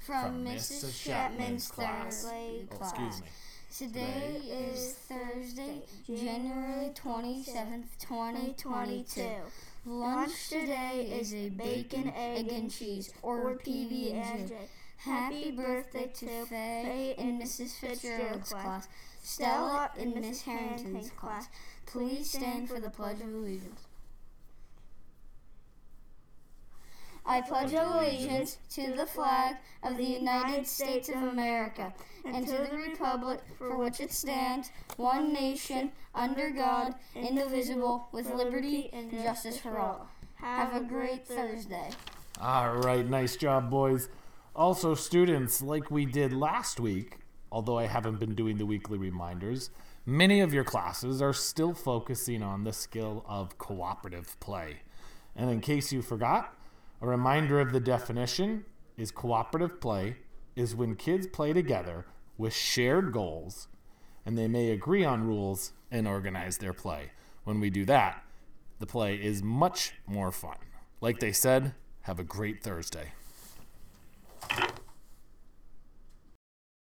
from Mrs. Chapman's class. Grade Oh, class. excuse me. Today is Thursday, January 27th, 2022. Lunch today is a bacon, egg, and cheese, or PB&J. Happy birthday to Faye in Mrs. Fitzgerald's class, Stella in Miss Harrington's class. Please stand for the Pledge of Allegiance. I pledge allegiance to the flag of the United States of America and to the republic for which it stands, one nation, under God, indivisible, with liberty and justice for all. Have a great Thursday. All right, nice job, boys. Also, students, like we did last week, although I haven't been doing the weekly reminders, many of your classes are still focusing on the skill of cooperative play. And in case you forgot, a reminder of the definition is cooperative play is when kids play together with shared goals and they may agree on rules and organize their play. When we do that, the play is much more fun. Like they said, have a great Thursday.